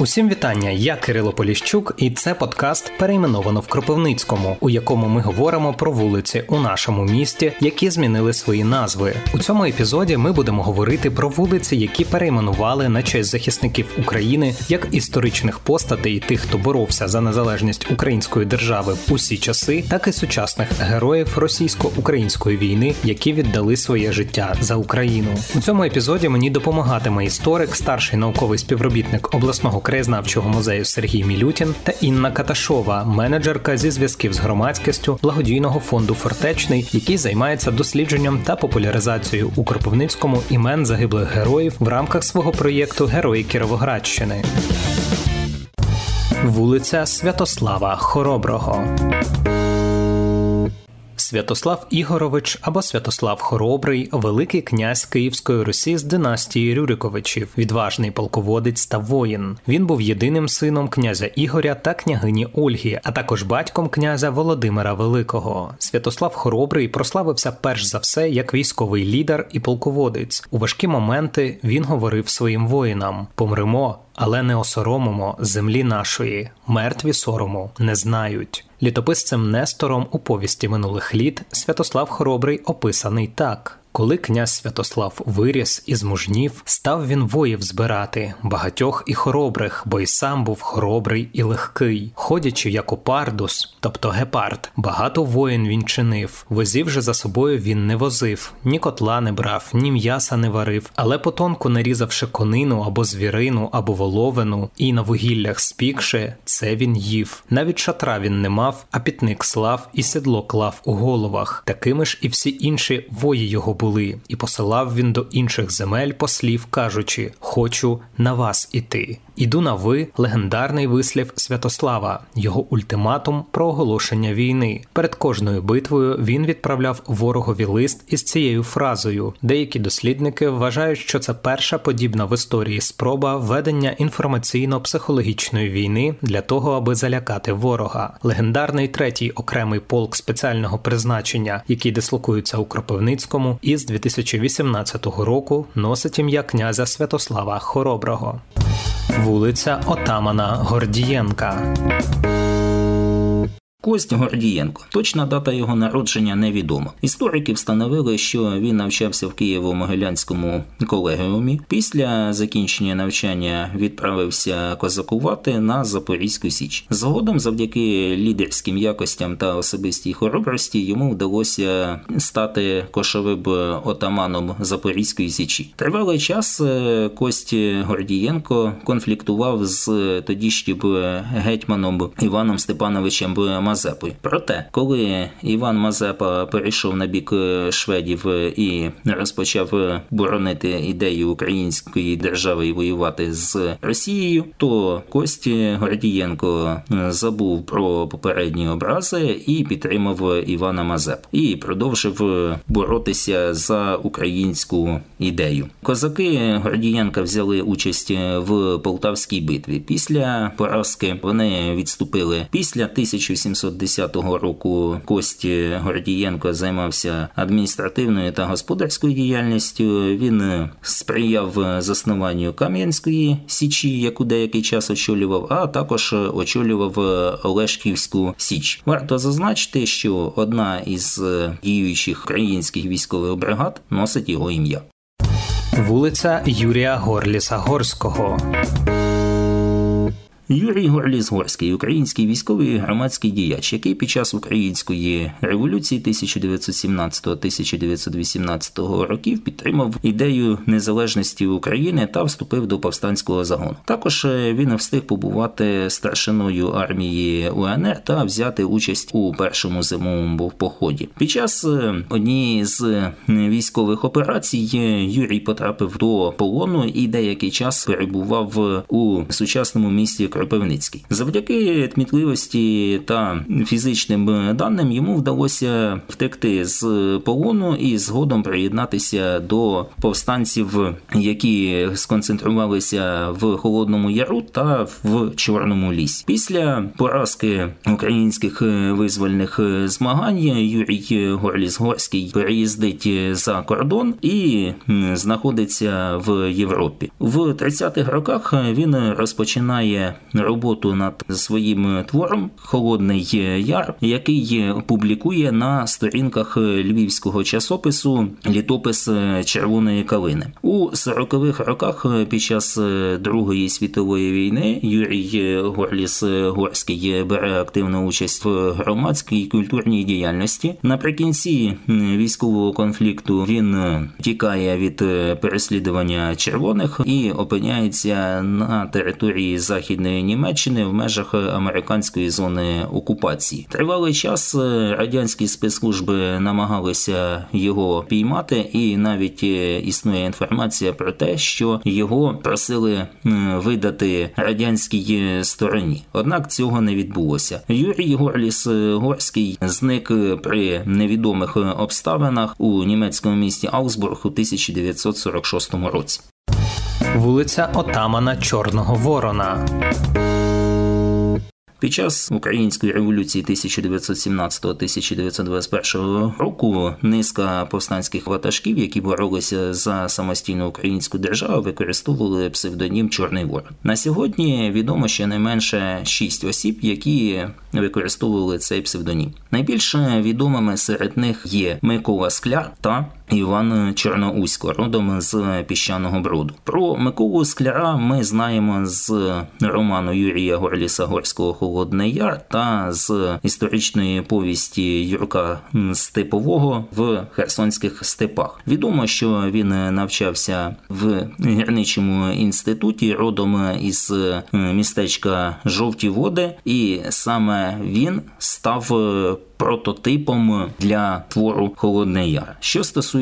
Усім вітання, я Кирило Поліщук, і це подкаст перейменовано в Кропивницькому, у якому ми говоримо про вулиці у нашому місті, які змінили свої назви. У цьому епізоді ми будемо говорити про вулиці, які перейменували на честь захисників України як історичних постатей, тих, хто боровся за незалежність української держави в усі часи, так і сучасних героїв російсько-української війни, які віддали своє життя за Україну. У цьому епізоді мені допомагатиме історик, старший науковий співробітник обласного краєзнавчого музею Сергій Мілютін та Інна Каташова, менеджерка зі зв'язків з громадськістю благодійного фонду Фортечний, який займається дослідженням та популяризацією у Кропивницькому імен загиблих героїв в рамках свого проєкту Герої Кіровоградщини. Вулиця Святослава Хороброго. Святослав Ігорович або Святослав Хоробрий, великий князь Київської Русі з династії Рюриковичів, відважний полководець та воїн. Він був єдиним сином князя Ігоря та княгині Ольги, а також батьком князя Володимира Великого. Святослав Хоробрий прославився перш за все як військовий лідер і полководець. У важкі моменти він говорив своїм воїнам: помремо але не осоромимо землі нашої, мертві сорому не знають. Літописцем Нестором у повісті минулих літ Святослав Хоробрий описаний так. Коли князь Святослав виріс і змужнів, став він воїв збирати, багатьох і хоробрих, бо й сам був хоробрий і легкий, ходячи як опардус, тобто гепард, багато воїн він чинив. Возів же за собою він не возив, ні котла не брав, ні м'яса не варив, але потонку нарізавши конину або звірину, або воловину, і на вугіллях спікши, це він їв. Навіть шатра він не мав, а пітник слав і сідло клав у головах. Такими ж і всі інші вої його були, і посилав він до інших земель послів, кажучи: Хочу на вас іти. Іду на ви легендарний вислів Святослава, його ультиматум про оголошення війни. Перед кожною битвою він відправляв ворогові лист із цією фразою. Деякі дослідники вважають, що це перша подібна в історії спроба ведення інформаційно-психологічної війни для того, аби залякати ворога. Легендарний третій окремий полк спеціального призначення, який дислокується у Кропивницькому, із 2018 року носить ім'я князя Святослава Хороброго. Вулиця Отамана Гордієнка. Кость Гордієнко. Точна дата його народження невідома. Історики встановили, що він навчався в Києво-Могилянському колегіумі. Після закінчення навчання відправився козакувати на Запорізьку Січ. Згодом, завдяки лідерським якостям та особистій хоробрості, йому вдалося стати кошовим отаманом Запорізької Січі. Тривалий час е, Кость Гордієнко конфліктував з тодішнім гетьманом Іваном Степановичем Мазепою. Мазепою. Проте, коли Іван Мазепа перейшов на бік е, шведів е, і розпочав е, боронити ідею української держави і воювати з Росією, то Кості Гордієнко забув про попередні образи і підтримав Івана Мазеп і продовжив боротися за українську ідею. Козаки Гордієнка взяли участь в Полтавській битві. Після поразки вони відступили після 1700 1910 року Кості Гордієнко займався адміністративною та господарською діяльністю. Він сприяв заснуванню Кам'янської січі, яку деякий час очолював, а також очолював Олешківську Січ. Варто зазначити, що одна із діючих українських військових бригад носить його ім'я. Вулиця Юрія Горліса Горського. Юрій Горліс-Горський, український військовий громадський діяч, який під час української революції 1917-1918 років підтримав ідею незалежності України та вступив до повстанського загону. Також е, він встиг побувати старшиною армії УНР та взяти участь у першому зимовому поході. Під час е, однієї з військових операцій е, Юрій потрапив до полону і деякий час перебував у сучасному місті Кропивницький. Завдяки тмітливості та фізичним даним йому вдалося втекти з полону і згодом приєднатися до повстанців, які сконцентрувалися в Холодному Яру та в Чорному лісі. Після поразки українських визвольних змагань Юрій Горліс Горський переїздить за кордон і знаходиться в Європі. В 30-х роках він розпочинає роботу над своїм твором Холодний Яр, який публікує на сторінках львівського часопису літопис червоної калини у 40-х роках під час Другої світової війни Юрій Горліс Горський бере активну участь в громадській культурній діяльності. Наприкінці військового конфлікту він тікає від переслідування червоних і опиняється на території західної Німеччини в межах американської зони окупації. Тривалий час радянські спецслужби намагалися його піймати, і навіть існує інформація про те, що його просили видати радянській стороні. Однак цього не відбулося. Юрій Горліс Горський зник при невідомих обставинах у німецькому місті Аусбург у 1946 році. Вулиця Отамана Чорного Ворона. Під час української революції 1917-1921 року низка повстанських ватажків, які боролися за самостійну українську державу, використовували псевдонім Чорний Ворон. На сьогодні відомо щонайменше шість осіб, які використовували цей псевдонім. Найбільш відомими серед них є Микола Скляр та Іван Чорноусько, родом з піщаного броду. Про Миколу Скляра ми знаємо з роману Юрія Горліса Горського Холодний Яр та з історичної повісті Юрка Степового в Херсонських степах. Відомо, що він навчався в гірничому інституті, родом із містечка Жовті Води, і саме він став прототипом для твору Холодний Яр. Що стосується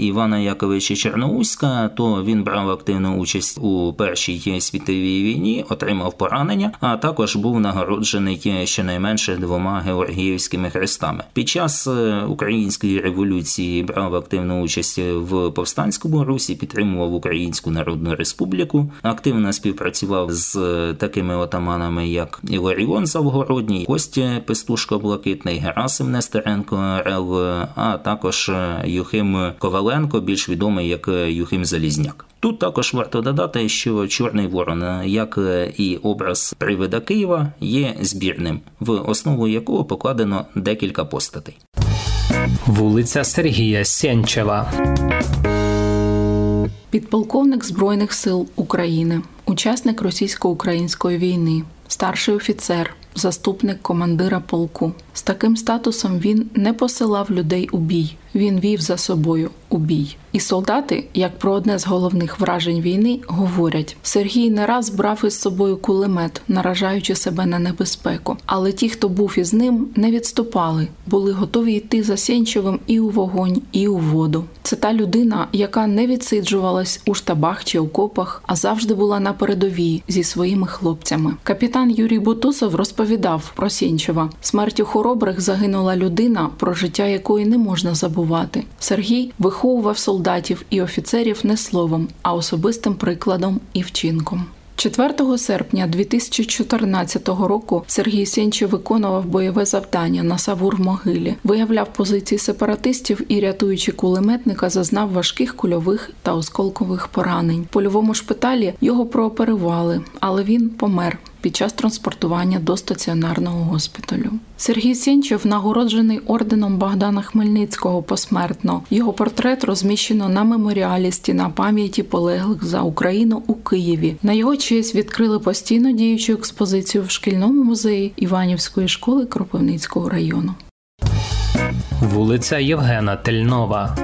Івана Яковича Черноуська, то він брав активну участь у першій світовій війні, отримав поранення, а також був нагороджений щонайменше двома георгіївськими хрестами. Під час української революції брав активну участь в повстанському русі, підтримував Українську Народну Республіку, активно співпрацював з такими отаманами, як Іларіон Завгородній, Костя Пестушко Блакитний Герасим Нестеренко РЛ, а також Юхим Коваленко, більш відомий як Юхим Залізняк. Тут також варто додати, що Чорний Ворон, як і образ привида Києва, є збірним, в основу якого покладено декілька постатей. Вулиця Сергія Сєнчева. Підполковник Збройних сил України, учасник російсько-української війни, старший офіцер, заступник командира полку. З таким статусом він не посилав людей у бій, він вів за собою у бій. І солдати, як про одне з головних вражень війни, говорять: Сергій не раз брав із собою кулемет, наражаючи себе на небезпеку. Але ті, хто був із ним, не відступали, були готові йти за Сєнчевим і у вогонь, і у воду. Це та людина, яка не відсиджувалась у штабах чи окопах, а завжди була на передовій зі своїми хлопцями. Капітан Юрій Бутусов розповідав про Сєнчева. Смертю хоробрих загинула людина, про життя якої не можна забувати. Сергій виховував солдатів і офіцерів не словом, а особистим прикладом і вчинком. 4 серпня 2014 року Сергій Сенчев виконував бойове завдання на Савур-могилі, виявляв позиції сепаратистів і, рятуючи кулеметника, зазнав важких кульових та осколкових поранень. В польовому шпиталі його прооперували, але він помер під час транспортування до стаціонарного госпіталю. Сергій Сінчев нагороджений орденом Богдана Хмельницького посмертно. Його портрет розміщено на меморіалі стіна пам'яті полеглих за Україну у Києві. На його честь відкрили постійно діючу експозицію в шкільному музеї Іванівської школи Кропивницького району. Вулиця Євгена Тельнова.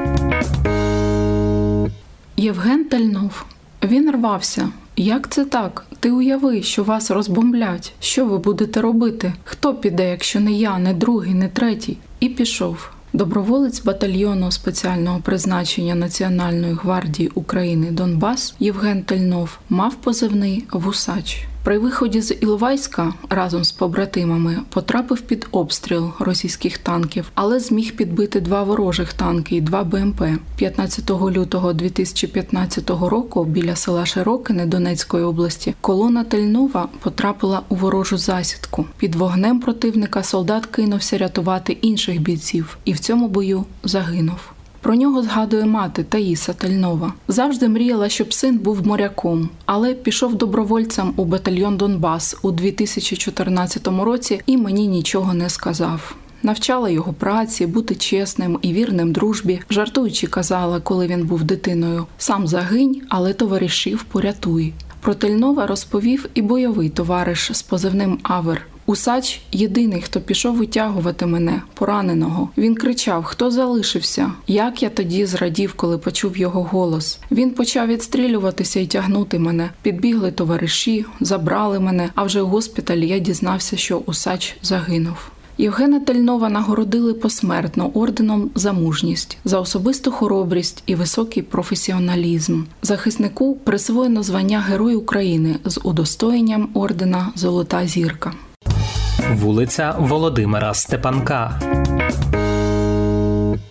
Євген Тельнов. Він рвався. Як це так? Ти уяви, що вас розбомблять. Що ви будете робити? Хто піде, якщо не я, не другий, не третій? І пішов. Доброволець батальйону спеціального призначення Національної гвардії України Донбас Євген Тельнов мав позивний вусач. При виході з Іловайська разом з побратимами потрапив під обстріл російських танків, але зміг підбити два ворожих танки і два БМП. 15 лютого 2015 року біля села Широкине Донецької області колона Тельнова потрапила у ворожу засідку. Під вогнем противника солдат кинувся рятувати інших бійців і в цьому бою загинув. Про нього згадує мати Таїса Тельнова. Завжди мріяла, щоб син був моряком, але пішов добровольцем у батальйон Донбас у 2014 році і мені нічого не сказав. Навчала його праці, бути чесним і вірним дружбі, жартуючи, казала, коли він був дитиною: сам загинь, але товаришів порятуй. Про Тельнова розповів і бойовий товариш з позивним Авер. Усач єдиний, хто пішов витягувати мене, пораненого. Він кричав: Хто залишився? Як я тоді зрадів, коли почув його голос. Він почав відстрілюватися і тягнути мене. Підбігли товариші, забрали мене. А вже у госпіталі я дізнався, що усач загинув. Євгена Тельнова нагородили посмертно орденом за мужність, за особисту хоробрість і високий професіоналізм. Захиснику присвоєно звання Герой України з удостоєнням ордена Золота зірка. Вулиця Володимира Степанка.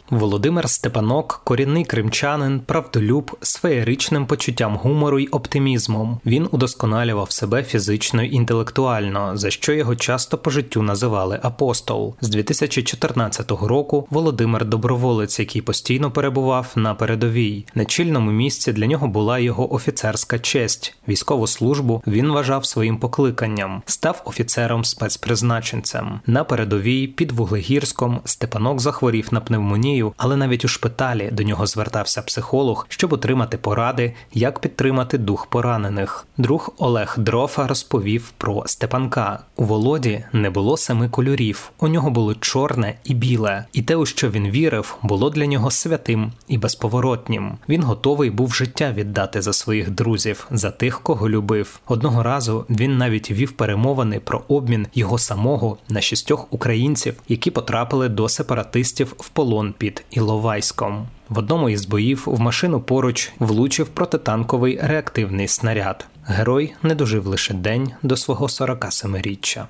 Володимир Степанок, корінний кримчанин, правдолюб з феєричним почуттям гумору й оптимізмом. Він удосконалював себе фізично й інтелектуально, за що його часто по життю називали апостол. З 2014 року Володимир доброволець, який постійно перебував на передовій. На чільному місці для нього була його офіцерська честь. Військову службу він вважав своїм покликанням, став офіцером спецпризначенцем. На передовій під Вуглегірськом Степанок захворів на пневмонію але навіть у шпиталі до нього звертався психолог, щоб отримати поради, як підтримати дух поранених. Друг Олег Дрофа розповів про Степанка. У Володі не було семи кольорів. У нього було чорне і біле, і те, у що він вірив, було для нього святим і безповоротнім. Він готовий був життя віддати за своїх друзів, за тих, кого любив. Одного разу він навіть вів перемовини про обмін його самого на шістьох українців, які потрапили до сепаратистів в полон під Іловайськом. В одному із боїв в машину поруч влучив протитанковий реактивний снаряд. Герой не дожив лише день до свого 47-річчя.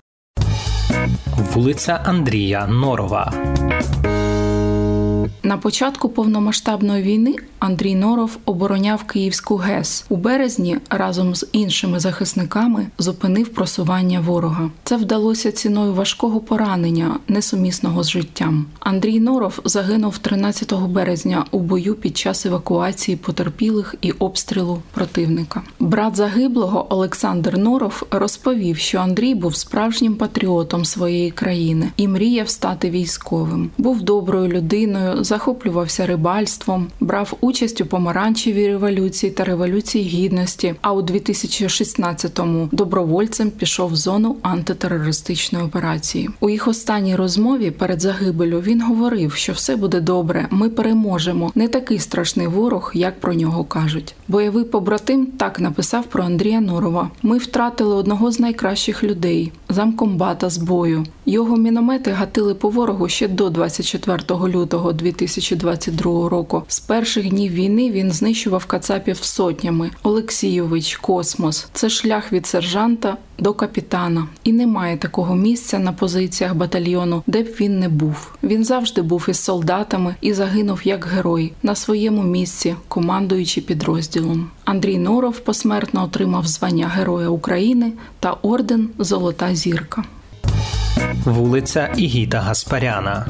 Вулиця Андрія Норова. На початку повномасштабної війни Андрій Норов обороняв Київську ГЕС у березні разом з іншими захисниками зупинив просування ворога. Це вдалося ціною важкого поранення, несумісного з життям. Андрій Норов загинув 13 березня у бою під час евакуації потерпілих і обстрілу противника. Брат загиблого Олександр Норов розповів, що Андрій був справжнім патріотом своєї країни і мріяв стати військовим. Був доброю людиною захоплювався рибальством, брав участь у помаранчевій революції та революції гідності. А у 2016-му добровольцем пішов в зону антитерористичної операції. У їх останній розмові перед загибелю він говорив, що все буде добре, ми переможемо. Не такий страшний ворог, як про нього кажуть. Бойовий побратим так написав про Андрія Норова: ми втратили одного з найкращих людей, замкомбата з бою. Його міномети гатили по ворогу ще до 24 лютого 2000 2022 року. З перших днів війни він знищував Кацапів сотнями. Олексійович, космос це шлях від сержанта до капітана, і немає такого місця на позиціях батальйону, де б він не був. Він завжди був із солдатами і загинув як герой на своєму місці, командуючи підрозділом. Андрій Норов посмертно отримав звання Героя України та орден Золота зірка. Вулиця Ігіта Гаспаряна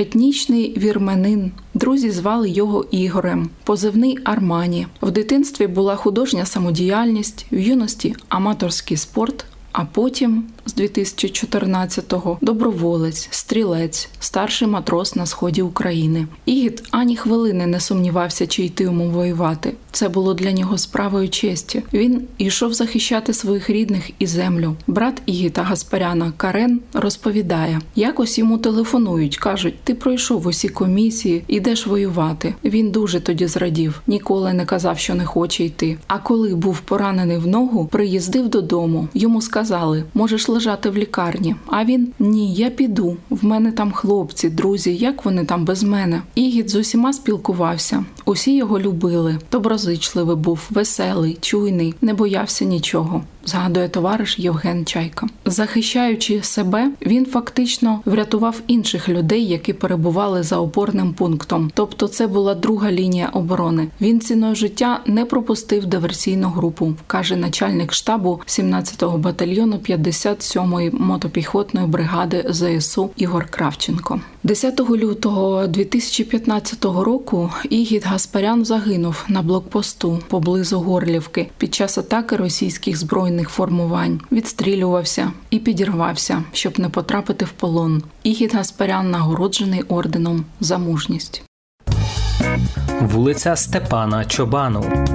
етнічний вірменин. Друзі звали його Ігорем, позивний Армані. В дитинстві була художня самодіяльність, в юності аматорський спорт, а потім з 2014-го доброволець, стрілець, старший матрос на сході України. Ігіт ані хвилини не сумнівався, чи йти йому воювати. Це було для нього справою честі. Він йшов захищати своїх рідних і землю. Брат Ігіта Гаспаряна Карен розповідає: якось йому телефонують, кажуть: ти пройшов усі комісії, ідеш воювати. Він дуже тоді зрадів, ніколи не казав, що не хоче йти. А коли був поранений в ногу, приїздив додому. Йому сказали, можеш лежати в лікарні. А він ні, я піду. В мене там хлопці, друзі, як вони там без мене. Ігід з усіма спілкувався. Усі його любили. Доброзичливий був, веселий, чуйний, не боявся нічого згадує товариш Євген Чайка. Захищаючи себе, він фактично врятував інших людей, які перебували за опорним пунктом. Тобто, це була друга лінія оборони. Він ціною життя не пропустив диверсійну групу, каже начальник штабу 17-го батальйону 57-ї мотопіхотної бригади ЗСУ Ігор Кравченко. 10 лютого 2015 року Ігід Гаспарян загинув на блокпосту поблизу Горлівки під час атаки російських збройних формувань, відстрілювався і підірвався, щоб не потрапити в полон. Ігід Гаспарян нагороджений орденом за мужність. Вулиця Степана Чобану.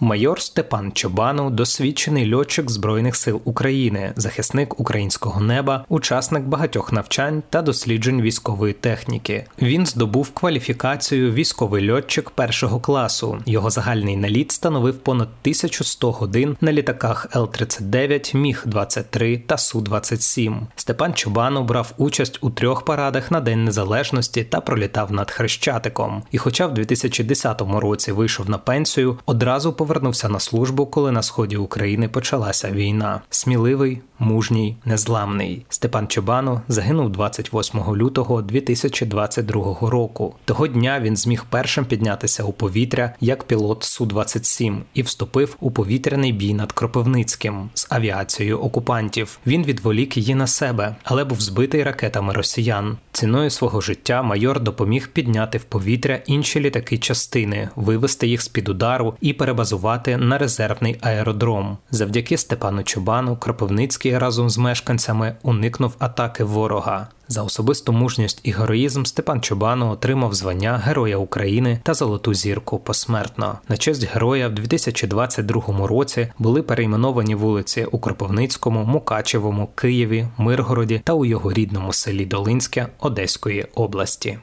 Майор Степан Чобану, досвідчений льотчик Збройних сил України, захисник українського неба, учасник багатьох навчань та досліджень військової техніки. Він здобув кваліфікацію військовий льотчик першого класу. Його загальний наліт становив понад 1100 годин на літаках Л-39, Міг 23 та Су 27 Степан Чобану брав участь у трьох парадах на День Незалежності та пролітав над Хрещатиком. І, хоча в 2010 році вийшов на пенсію, одразу повернувся на службу, коли на сході України почалася війна. Сміливий, мужній, незламний. Степан Чобану загинув 28 лютого 2022 року. Того дня він зміг першим піднятися у повітря як пілот су 27 і вступив у повітряний бій над Кропивницьким з авіацією окупантів. Він відволік її на себе, але був збитий ракетами росіян. Ціною свого життя майор допоміг підняти в повітря інші літаки частини, вивести їх з під удару і перебазувати на резервний аеродром. Завдяки Степану Чубану Кропивницький разом з мешканцями уникнув атаки ворога. За особисту мужність і героїзм Степан Чубану отримав звання Героя України та Золоту зірку посмертно. На честь героя в 2022 році були перейменовані вулиці у Кропивницькому, Мукачевому, Києві, Миргороді та у його рідному селі Долинське Одеської області.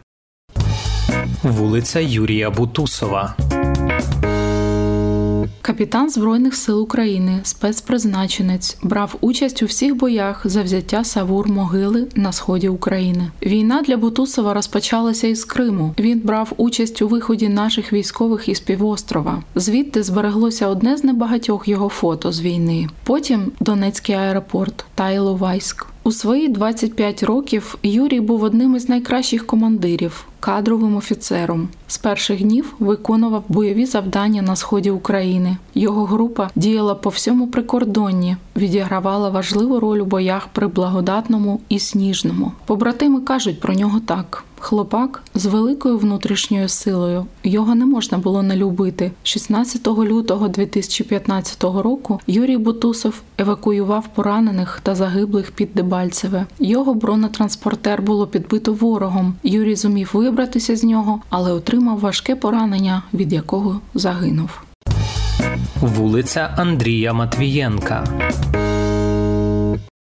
Вулиця Юрія Бутусова. Капітан Збройних сил України, спецпризначенець, брав участь у всіх боях за взяття Савур могили на сході України. Війна для Бутусова розпочалася із Криму. Він брав участь у виході наших військових із півострова. Звідти збереглося одне з небагатьох його фото з війни. Потім Донецький аеропорт та Іловайськ. У свої 25 років Юрій був одним із найкращих командирів, кадровим офіцером. З перших днів виконував бойові завдання на сході України. Його група діяла по всьому прикордонні, відігравала важливу роль у боях при благодатному і сніжному. Побратими кажуть про нього так. Хлопак з великою внутрішньою силою його не можна було не любити. 16 лютого 2015 року Юрій Бутусов евакуював поранених та загиблих під Дебальцеве. Його бронетранспортер було підбито ворогом. Юрій зумів вибратися з нього, але отримав важке поранення, від якого загинув. Вулиця Андрія Матвієнка.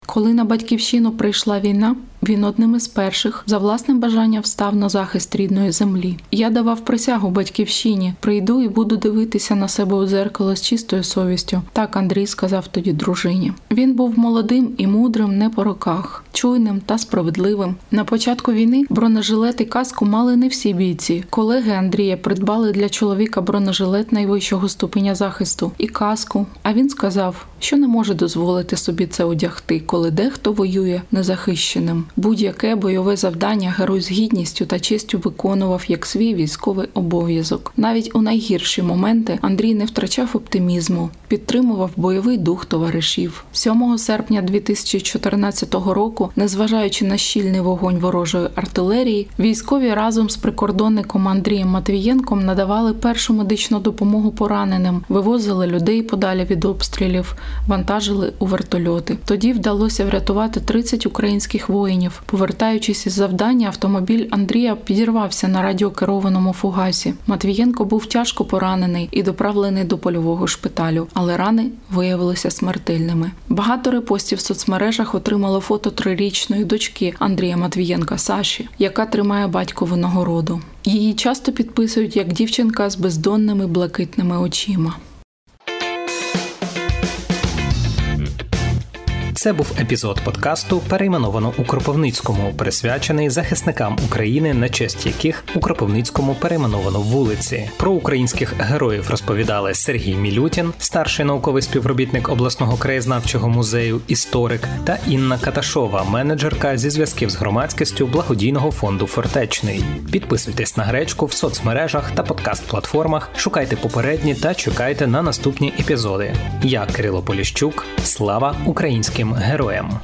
Коли на батьківщину прийшла війна, він одним із перших за власним бажанням встав на захист рідної землі. Я давав присягу батьківщині, прийду і буду дивитися на себе у дзеркало з чистою совістю. Так Андрій сказав тоді дружині. Він був молодим і мудрим не по роках, чуйним та справедливим. На початку війни бронежилет і каску мали не всі бійці. Колеги Андрія придбали для чоловіка бронежилет найвищого ступеня захисту і каску. А він сказав, що не може дозволити собі це одягти, коли дехто воює незахищеним. Будь-яке бойове завдання герой з гідністю та честю виконував як свій військовий обов'язок. Навіть у найгірші моменти Андрій не втрачав оптимізму, підтримував бойовий дух товаришів. 7 серпня 2014 року, незважаючи на щільний вогонь ворожої артилерії, військові разом з прикордонником Андрієм Матвієнком надавали першу медичну допомогу пораненим, вивозили людей подалі від обстрілів, вантажили у вертольоти. Тоді вдалося врятувати 30 українських воїнів воїнів. Повертаючись із завдання, автомобіль Андрія підірвався на радіокерованому фугасі. Матвієнко був тяжко поранений і доправлений до польового шпиталю, але рани виявилися смертельними. Багато репостів в соцмережах отримало фото трирічної дочки Андрія Матвієнка Саші, яка тримає батькову нагороду. Її часто підписують як дівчинка з бездонними блакитними очима. Це був епізод подкасту, перейменовано у Кропивницькому, присвячений захисникам України, на честь яких у Кропивницькому перейменовано вулиці. Про українських героїв розповідали Сергій Мілютін, старший науковий співробітник обласного краєзнавчого музею, історик, та Інна Каташова, менеджерка зі зв'язків з громадськістю благодійного фонду Фортечний. Підписуйтесь на гречку в соцмережах та подкаст-платформах, шукайте попередні та чекайте на наступні епізоди. Я Кирило Поліщук. Слава українським героям!